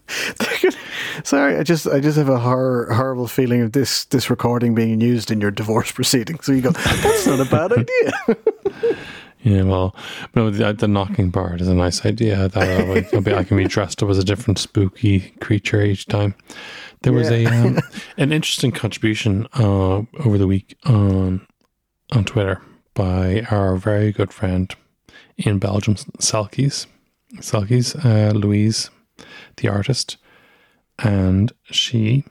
[SPEAKER 1] <laughs>
[SPEAKER 2] Sorry, I just I just have a hor- horrible feeling of this this recording being used in your divorce proceedings. So you go, that's not a bad idea. <laughs>
[SPEAKER 1] yeah, well, no, the, the knocking part is a nice idea. That uh, I can be, I can be dressed up as a different spooky creature each time. There was a um, <laughs> an interesting contribution uh, over the week on on Twitter by our very good friend in Belgium, Selkies, Selkies, uh, Louise, the artist, and she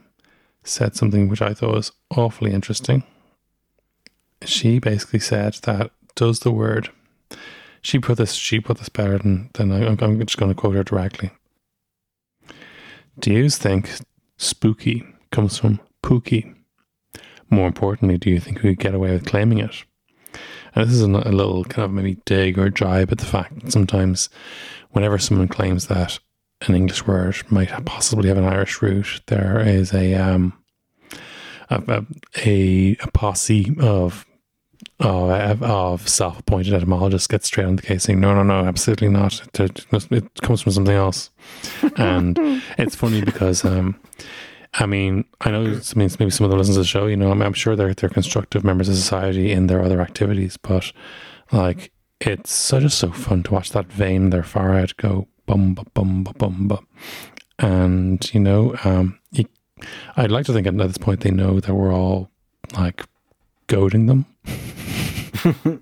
[SPEAKER 1] said something which I thought was awfully interesting. She basically said that does the word. She put this. She put this better than than I, I'm just going to quote her directly. Do you think spooky comes from pooky? More importantly, do you think we could get away with claiming it? And this is a, a little kind of maybe dig or jibe at the fact that sometimes, whenever someone claims that an English word might possibly have an Irish root, there is a um, a, a, a posse of of, of self-appointed etymologists get straight on the case saying no no no absolutely not. It, it comes from something else. And <laughs> it's funny because um I mean, I know it means maybe some of the listeners to the show. You know, I'm, I'm sure they're they're constructive members of society in their other activities, but like it's so just so fun to watch that vein in their forehead go bum bum bum bum bum, bum. and you know, um, you, I'd like to think at this point they know that we're all like goading them. <laughs> <laughs>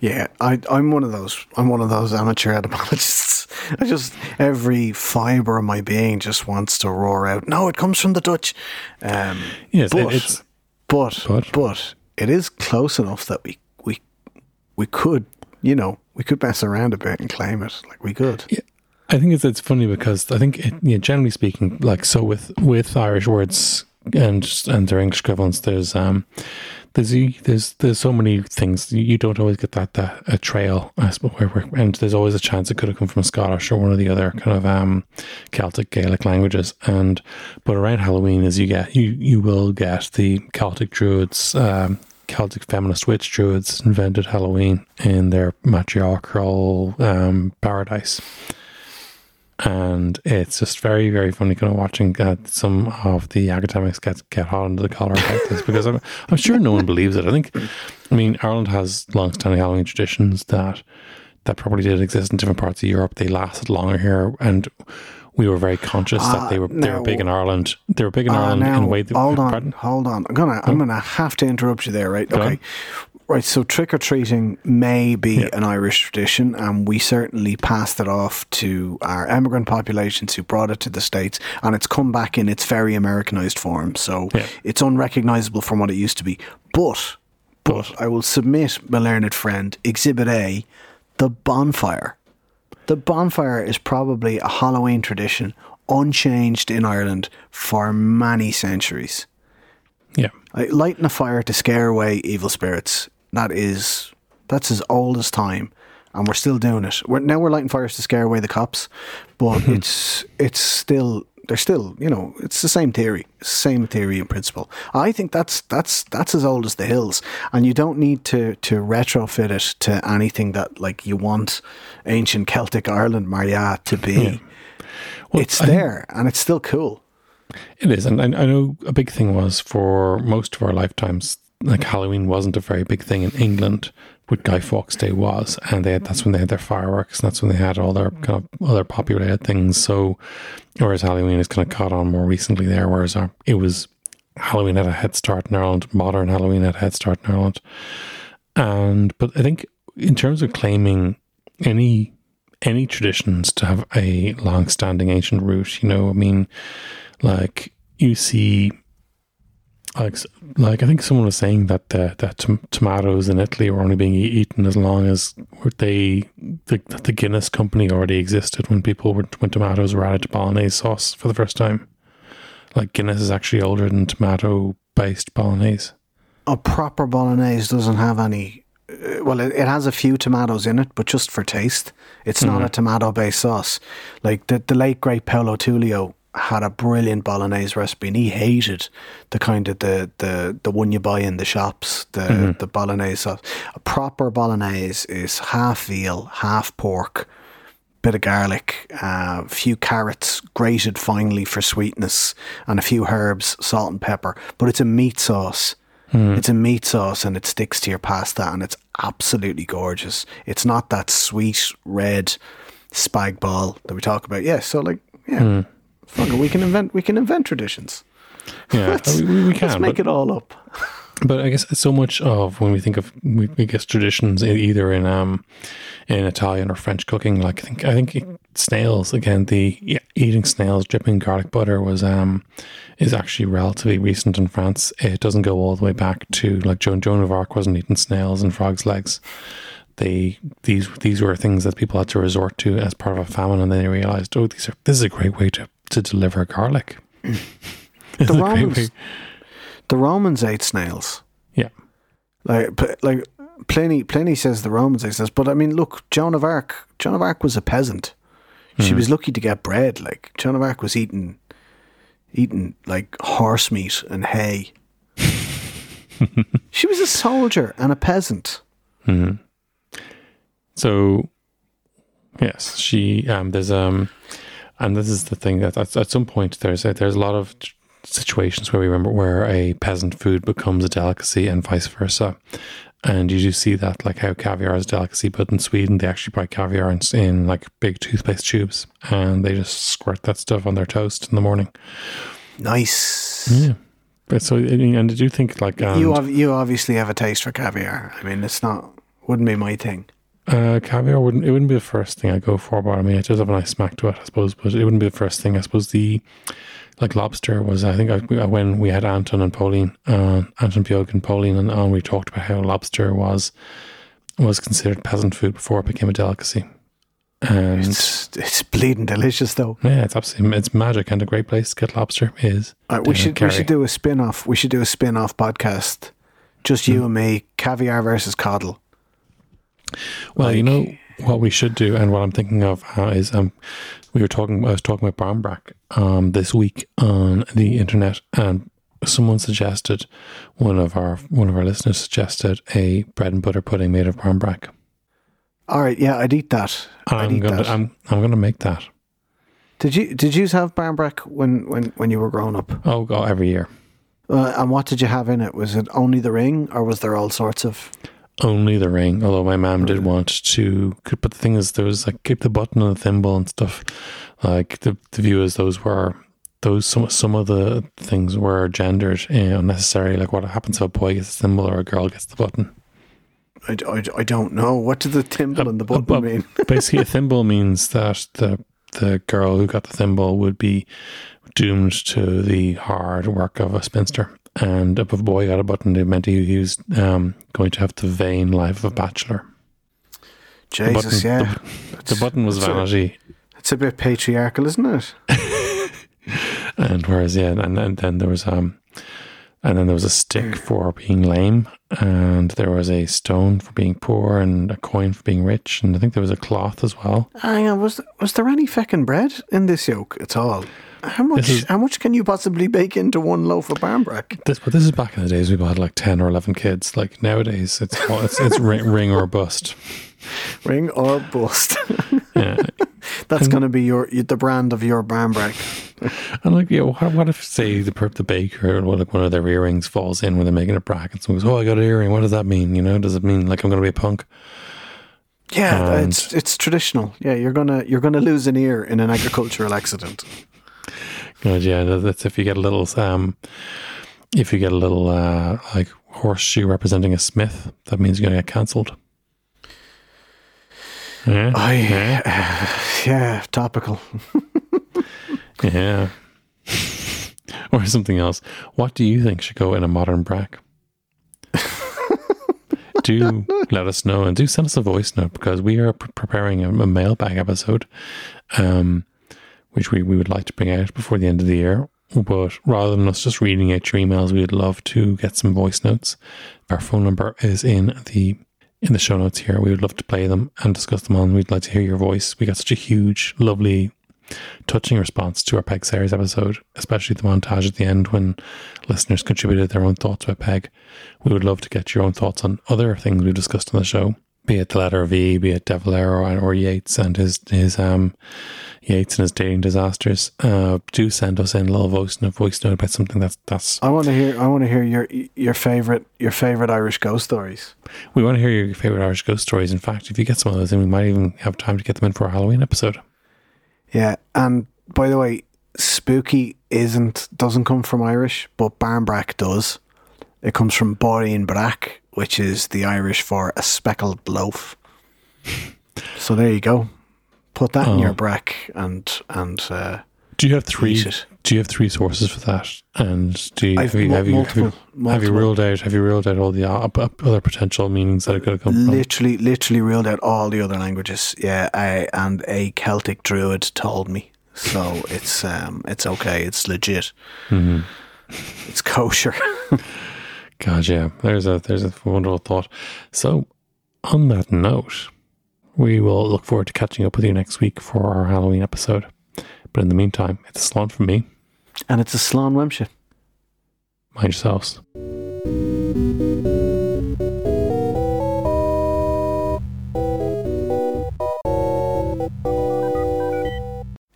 [SPEAKER 2] Yeah, I, I'm one of those. I'm one of those amateur etymologists. <laughs> I just every fiber of my being just wants to roar out. No, it comes from the Dutch. Um,
[SPEAKER 1] Yes,
[SPEAKER 2] but,
[SPEAKER 1] it's
[SPEAKER 2] but
[SPEAKER 1] but-
[SPEAKER 2] but it is close enough that we we we could you know we could mess around a bit and claim it like we could. Yeah.
[SPEAKER 1] I think it's it's funny because I think it, yeah, generally speaking, like so with with Irish words and their English equivalents, there's um there's there's there's so many things. You, don't always get that that a trail I suppose where, where and there's always a chance it could have come from Scottish or one of the other kind of um Celtic Gaelic languages. And but around Halloween as you get you you will get the Celtic Druids um Celtic feminist witch druids invented Halloween in their matriarchal um, paradise and it's just very very funny kind of watching uh, some of the academics get get hot under the collar about this because I'm I'm sure no one believes it. I think I mean Ireland has long-standing Halloween traditions that that probably did exist in different parts of Europe. They lasted longer here, and we were very conscious that they were they were big in Ireland. They were big in
[SPEAKER 2] Ah,
[SPEAKER 1] Ireland in a way that
[SPEAKER 2] hold on,
[SPEAKER 1] pardon?
[SPEAKER 2] hold on. I'm gonna I'm gonna have to interrupt you there, right?
[SPEAKER 1] Go
[SPEAKER 2] okay.
[SPEAKER 1] on.
[SPEAKER 2] Right, so trick or treating may be
[SPEAKER 1] Yeah.
[SPEAKER 2] an Irish tradition, and we certainly passed it off to our immigrant populations who brought it to the States, and it's come back in its very Americanized form. So
[SPEAKER 1] Yeah.
[SPEAKER 2] it's unrecognizable from what it used to be. But, but I will submit, my learned friend, Exhibit A, the bonfire. The bonfire is probably a Halloween tradition unchanged in Ireland for many centuries.
[SPEAKER 1] Yeah,
[SPEAKER 2] Like, lighting a fire to scare away evil spirits. That is, that's as old as time, and we're still doing it. We're, now we're lighting fires to scare away the cops, but <laughs> it's it's still they're still you know it's the same theory, same theory in principle. I think that's that's that's as old as the hills, and you don't need to to retrofit it to anything that like you want ancient Celtic Ireland Maria to be.
[SPEAKER 1] Well,
[SPEAKER 2] it's
[SPEAKER 1] I
[SPEAKER 2] there, and it's still cool.
[SPEAKER 1] It is, and I, I know a big thing was for most of our lifetimes, like Halloween wasn't a very big thing in England, but Guy Fawkes Day was, and they had, that's when they had their fireworks, and that's when they had all their kind of other populated things. So, whereas Halloween has kind of caught on more recently there, whereas our, it was Halloween had a head start in Ireland, modern Halloween had a head start in Ireland, and but I think in terms of claiming any any traditions to have a long-standing ancient root, you know, I mean like you see like like I think someone was saying that the that tom- tomatoes in Italy were only being eaten as long as they the, the Guinness company already existed when people were when tomatoes were added to bolognese sauce for the first time. Like Guinness is actually older than tomato based bolognese.
[SPEAKER 2] a proper bolognese doesn't have any. uh, Well, it, it has a few tomatoes in it, but just for taste. It's not a tomato based sauce. Like the, the late great Paolo Tullio had a brilliant bolognese recipe, and he hated the kind of the the the one you buy in the shops, the mm-hmm. the bolognese sauce. A proper bolognese is half veal, half pork, bit of garlic, a uh, few carrots grated finely for sweetness, and a few herbs, salt and pepper. But it's a meat sauce. Mm. It's a meat sauce and it sticks to your pasta and it's absolutely gorgeous. It's not that sweet red spag ball that we talk about. Yeah, so like yeah, fuck we can invent we can invent traditions.
[SPEAKER 1] Yeah, <laughs>
[SPEAKER 2] Let's-
[SPEAKER 1] we, we
[SPEAKER 2] Let's
[SPEAKER 1] can.
[SPEAKER 2] make
[SPEAKER 1] but-
[SPEAKER 2] it all up.
[SPEAKER 1] But I guess so much of when we think of we, we guess traditions either in um in Italian or French cooking, like I think I think snails again the yeah, eating snails dripping garlic butter was um is actually relatively recent in France. It doesn't go all the way back to like Joan Joan of Arc wasn't eating snails and frogs legs. They these these were things that people had to resort to as part of a famine, and then they realized, oh, these are this is a great way to to deliver garlic.
[SPEAKER 2] The
[SPEAKER 1] is a great
[SPEAKER 2] Romans, the Romans ate snails.
[SPEAKER 1] yeah.
[SPEAKER 2] Like, like Pliny, Pliny says the Romans ate snails. But I mean, look, Joan of Arc. Joan of Arc was a peasant. She was lucky to get bread. Like Joan of Arc was eating, eating like horse meat and hay. <laughs> she was a soldier and a peasant.
[SPEAKER 1] So, yes, she um, there's um, and this is the thing that at, at some point there's a, there's a lot of situations where we remember where a peasant food becomes a delicacy and vice versa, and you do see that like how caviar is a delicacy, but in Sweden they actually buy caviar in, in like big toothpaste tubes and they just squirt that stuff on their toast in the morning.
[SPEAKER 2] Nice.
[SPEAKER 1] Yeah, but so and I do think like um,
[SPEAKER 2] You ob- you obviously have a taste for caviar. I mean, it's not wouldn't be my thing.
[SPEAKER 1] Uh, caviar wouldn't it wouldn't be the first thing I go for, but I mean it does have a nice smack to it, I suppose. But it wouldn't be the first thing. I suppose the like lobster was. I think I, when we had Anton and Pauline, uh, Anton Bjork and Pauline, and on we talked about how lobster was was considered peasant food before it became a delicacy. And
[SPEAKER 2] It's it's bleeding delicious though.
[SPEAKER 1] yeah, it's absolutely it's magic, and a great place to get lobster is.
[SPEAKER 2] Uh, we
[SPEAKER 1] down
[SPEAKER 2] should we should do a spin off. We should do a spin off podcast. Just you and me, caviar versus coddle.
[SPEAKER 1] Well, you know what we should do, and what I'm thinking of uh, is um, we were talking. I was talking about barmbrack um this week on the internet, and someone suggested one of our one of our listeners suggested a bread and butter pudding made of barmbrack.
[SPEAKER 2] All right, yeah, I'd eat that. I'd
[SPEAKER 1] I'm
[SPEAKER 2] eat
[SPEAKER 1] gonna
[SPEAKER 2] that.
[SPEAKER 1] I'm I'm gonna make that.
[SPEAKER 2] did you did you have barmbrack when when when you were growing up?
[SPEAKER 1] Oh, go every year.
[SPEAKER 2] Uh, and what did you have in it? Was it only the ring, or was there all sorts of?
[SPEAKER 1] Only the ring. Although my mom did want to, but the thing is, there was like keep the button and the thimble and stuff. Like the the view is those were those some some of the things were gendered uh, unnecessary. Like what happens if a boy gets the thimble or a girl gets the button.
[SPEAKER 2] I, I, I don't know. What did the thimble and the button
[SPEAKER 1] But
[SPEAKER 2] mean? <laughs>
[SPEAKER 1] basically, a thimble means that the the girl who got the thimble would be doomed to the hard work of a spinster. And if a boy got a button, it meant he was um, going to have the vain life of a bachelor.
[SPEAKER 2] Jesus,
[SPEAKER 1] button-
[SPEAKER 2] yeah.
[SPEAKER 1] The button was
[SPEAKER 2] a-
[SPEAKER 1] vanity,
[SPEAKER 2] It's a bit patriarchal, isn't it? <laughs>
[SPEAKER 1] and whereas yeah, and, and then there was um, and then there was a stick for being lame, and there was a stone for being poor, and a coin for being rich, and I think there was a cloth as well.
[SPEAKER 2] Hang on, was was there any feckin' bread in this yoke at all? How much?
[SPEAKER 1] is-
[SPEAKER 2] how much can you possibly bake into one loaf of barmbrack?
[SPEAKER 1] This, but this is back in the days we had like ten or eleven kids. Like nowadays, it's it's, it's ring, <laughs> ring or bust.
[SPEAKER 2] Ring or bust? <laughs>
[SPEAKER 1] Yeah,
[SPEAKER 2] That's going to be your the brand of your barmbrack.
[SPEAKER 1] and like yeah, what, what if say the the baker or like one of their earrings falls in when they're making a bracket? And someone goes, "Oh, I got an earring." What does that mean? You know, does it mean like I'm going to be a punk?
[SPEAKER 2] Yeah,
[SPEAKER 1] And-
[SPEAKER 2] it's it's traditional. Yeah, you're gonna you're gonna lose an ear in an agricultural accident.
[SPEAKER 1] God, yeah, that's if you get a little um, if you get a little uh like horseshoe representing a smith, that means you're going to get cancelled. Yeah,
[SPEAKER 2] I
[SPEAKER 1] yeah, <sighs>
[SPEAKER 2] yeah, topical. <laughs>
[SPEAKER 1] yeah. or something else. What do you think should go in a modern brack? do let us know and do send us a voice note because we are pre- preparing a, a mailbag episode, um, which we, we would like to bring out before the end of the year. But rather than us just reading out your emails, we would love to get some voice notes. Our phone number is in the in the show notes here. We would love to play them and discuss them on. We'd like to hear your voice. We got such a huge, lovely touching response to our Peg series episode, especially the montage at the end when listeners contributed their own thoughts about Peg. We would love to get your own thoughts on other things we've discussed on the show, be it the letter V, be it De Valera or Yeats and his his um Yeats and his dating disasters. Uh, do send us in a little voice note, voice note about something that's that's.
[SPEAKER 2] I want to hear. I want to hear your your favorite your favorite Irish ghost stories.
[SPEAKER 1] We want to hear your favorite Irish ghost stories. In fact, if you get some of those in, we might even have time to get them in for a Halloween episode.
[SPEAKER 2] Yeah, and by the way, spooky isn't doesn't come from Irish, but barmbrack does. It comes from bairín breac, which is the Irish for a speckled loaf. so there you go. Put that in
[SPEAKER 1] Oh.
[SPEAKER 2] your brack and and uh,
[SPEAKER 1] Do you have three? Do you have three sources for that? And do you,
[SPEAKER 2] I've
[SPEAKER 1] have, you, have, you, have, you, have you ruled out? Have you ruled out all the other potential meanings that it could have come from?
[SPEAKER 2] literally literally ruled out all the other languages. Yeah, I, and a Celtic druid told me. So <laughs> it's um it's okay. It's legit.
[SPEAKER 1] Mm-hmm.
[SPEAKER 2] It's kosher. <laughs>
[SPEAKER 1] God, yeah. There's a there's a wonderful thought. So, on that note, we will look forward to catching up with you next week for our Halloween episode. But in the meantime, it's a slán from me.
[SPEAKER 2] and it's a slán uaimse.
[SPEAKER 1] Mind yourselves.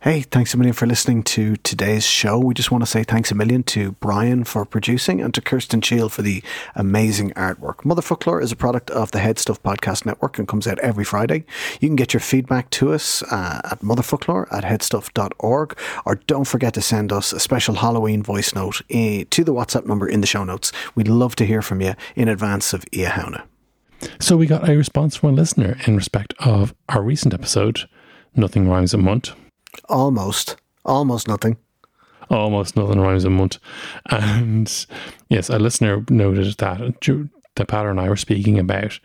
[SPEAKER 2] Hey, thanks a million for listening to today's show. We just want to say thanks a million to Brian for producing and to Kirsten Shiel for the amazing artwork. Motherfoclóir is a product of the Head Stuff Podcast Network and comes out every Friday. You can get your feedback to us uh, at motherfocloir at headstuff.org or don't forget to send us a special Halloween voice note eh, to the WhatsApp number in the show notes. We'd love to hear from you in advance of Oíche Shamhna.
[SPEAKER 1] So we got a response from a listener in respect of our recent episode, Nothing Rhymes a Month.
[SPEAKER 2] Almost, almost nothing.
[SPEAKER 1] almost nothing rhymes a month. And yes, a listener noted that Ju- that Pat and I were speaking about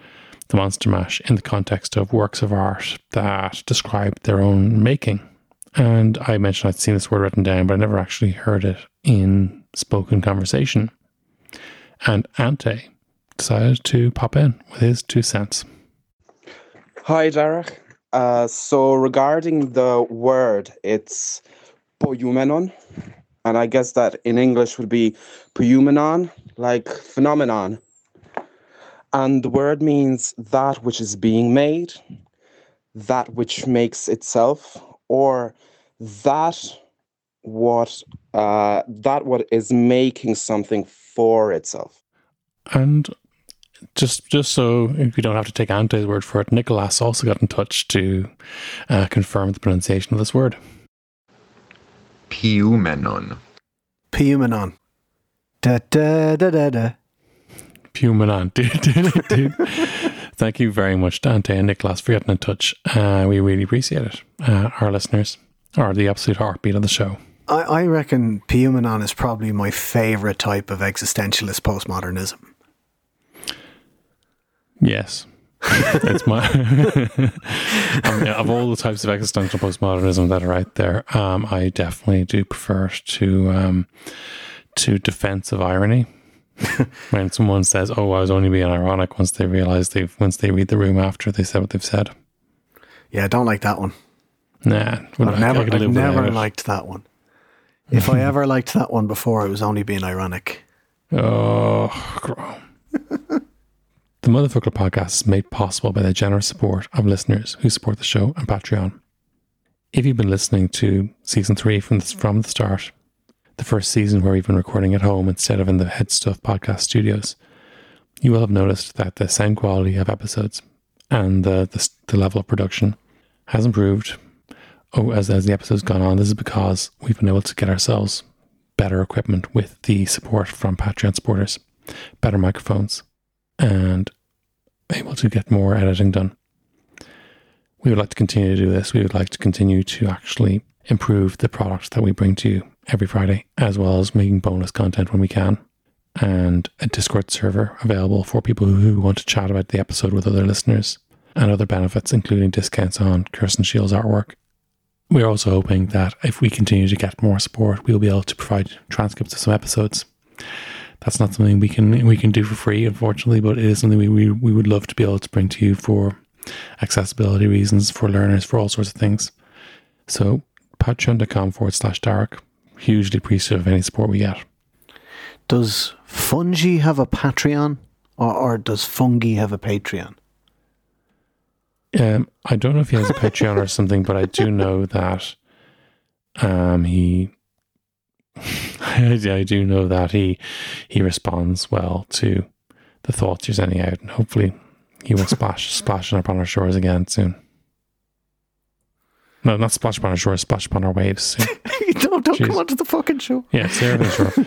[SPEAKER 1] the Monster Mash in the context of works of art that describe their own making. And I mentioned I'd seen this word written down, but I never actually heard it in spoken conversation. And Ante decided to pop in with his two cents.
[SPEAKER 7] Hi, Darach. Uh, so regarding the word, it's poioumenon, and I guess that in English would be poioumenon, like phenomenon. And the word means that which is being made, that which makes itself, or that what uh, that what is making something for itself.
[SPEAKER 1] And just just so we don't have to take Ante's word for it, Nicholas also got in touch to uh, confirm the pronunciation of this word.
[SPEAKER 8] Piumenon.
[SPEAKER 2] Piumenon. Da da da da da.
[SPEAKER 1] Pumanon. <laughs> Thank you very much, Dante and Nicholas, for getting in touch. Uh, we really appreciate it. Uh, our listeners are the absolute heartbeat of the show.
[SPEAKER 2] I, I reckon Piumenon is probably my favourite type of existentialist postmodernism.
[SPEAKER 1] Yes. <laughs> it's my <laughs> I mean, of all the types of existential postmodernism that are out there, um, I definitely do prefer to um, to defensive irony. <laughs> when someone says, "Oh, I was only being ironic," once they realize they've once they read the room after they said what they've said.
[SPEAKER 2] Yeah, I don't like that one.
[SPEAKER 1] Nah, well,
[SPEAKER 2] I've
[SPEAKER 1] I- I
[SPEAKER 2] never,
[SPEAKER 1] could
[SPEAKER 2] I've never
[SPEAKER 1] it.
[SPEAKER 2] liked that one. If I ever liked that one before, I was only being ironic.
[SPEAKER 1] Oh. The Motherfoclóir podcast is made possible by the generous support of listeners who support the show on Patreon. If you've been listening to season three from the, from the start, the first season where we've been recording at home instead of in the Head Stuff podcast studios, you will have noticed that the sound quality of episodes and the, the, the level of production has improved oh, as, as the episode's gone on. This is because we've been able to get ourselves better equipment with the support from Patreon supporters, better microphones, and able to get more editing done. We would like to continue to do this. We would like to continue to actually improve the product that we bring to you every Friday, as well as making bonus content when we can, and a Discord server available for people who want to chat about the episode with other listeners, and other benefits, including discounts on Kirsten Shiel's artwork. We're also hoping that if we continue to get more support, we'll be able to provide transcripts of some episodes. That's not something we can we can do for free, unfortunately, but it is something we, we, we would love to be able to bring to you for accessibility reasons, for learners, for all sorts of things. So patreon.com forward slash Darach. Hugely appreciative of any support we get.
[SPEAKER 2] Does Fungie have a Patreon, or, or does Fungie have a Patreon?
[SPEAKER 1] Um, I don't know if he has a Patreon or something, but I do know that um, he. I, <laughs> I do know that he he responds well to the thoughts you're sending out, and hopefully he will <laughs> splash splash upon our shores again soon. No, not splash upon our shores, splash upon our waves. Soon. <laughs>
[SPEAKER 2] no, don't
[SPEAKER 1] Jeez.
[SPEAKER 2] come onto the fucking show.
[SPEAKER 1] Yeah, seriously, sure.
[SPEAKER 2] I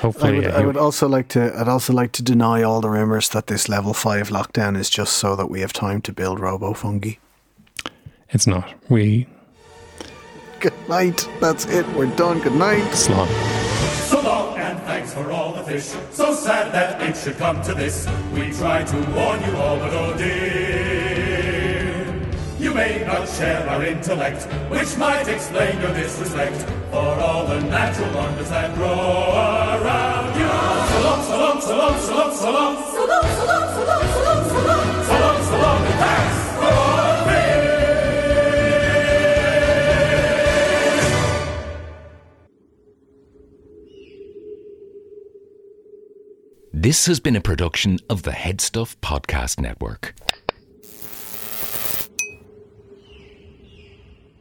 [SPEAKER 1] Hopefully,
[SPEAKER 2] would,
[SPEAKER 1] yeah,
[SPEAKER 2] I would also like to. I'd also like to deny all the rumors that this level five lockdown is just so that we have time to build Robo Fungie.
[SPEAKER 1] it's not. We
[SPEAKER 2] Good night. That's it. We're done. Good night.
[SPEAKER 1] slog.
[SPEAKER 8] So long and thanks for all the fish. So sad that it should come to this. We tried to warn you all, but oh dear. You may not share our intellect, which might explain your disrespect for all the natural wonders that grow around you. So long, so long, so long, so long, so long. So long, so long, so long,
[SPEAKER 9] This has been a production of the Headstuff Podcast Network.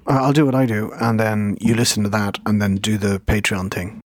[SPEAKER 2] Uh, I'll do what I do, and then you listen to that, and then do the Patreon thing.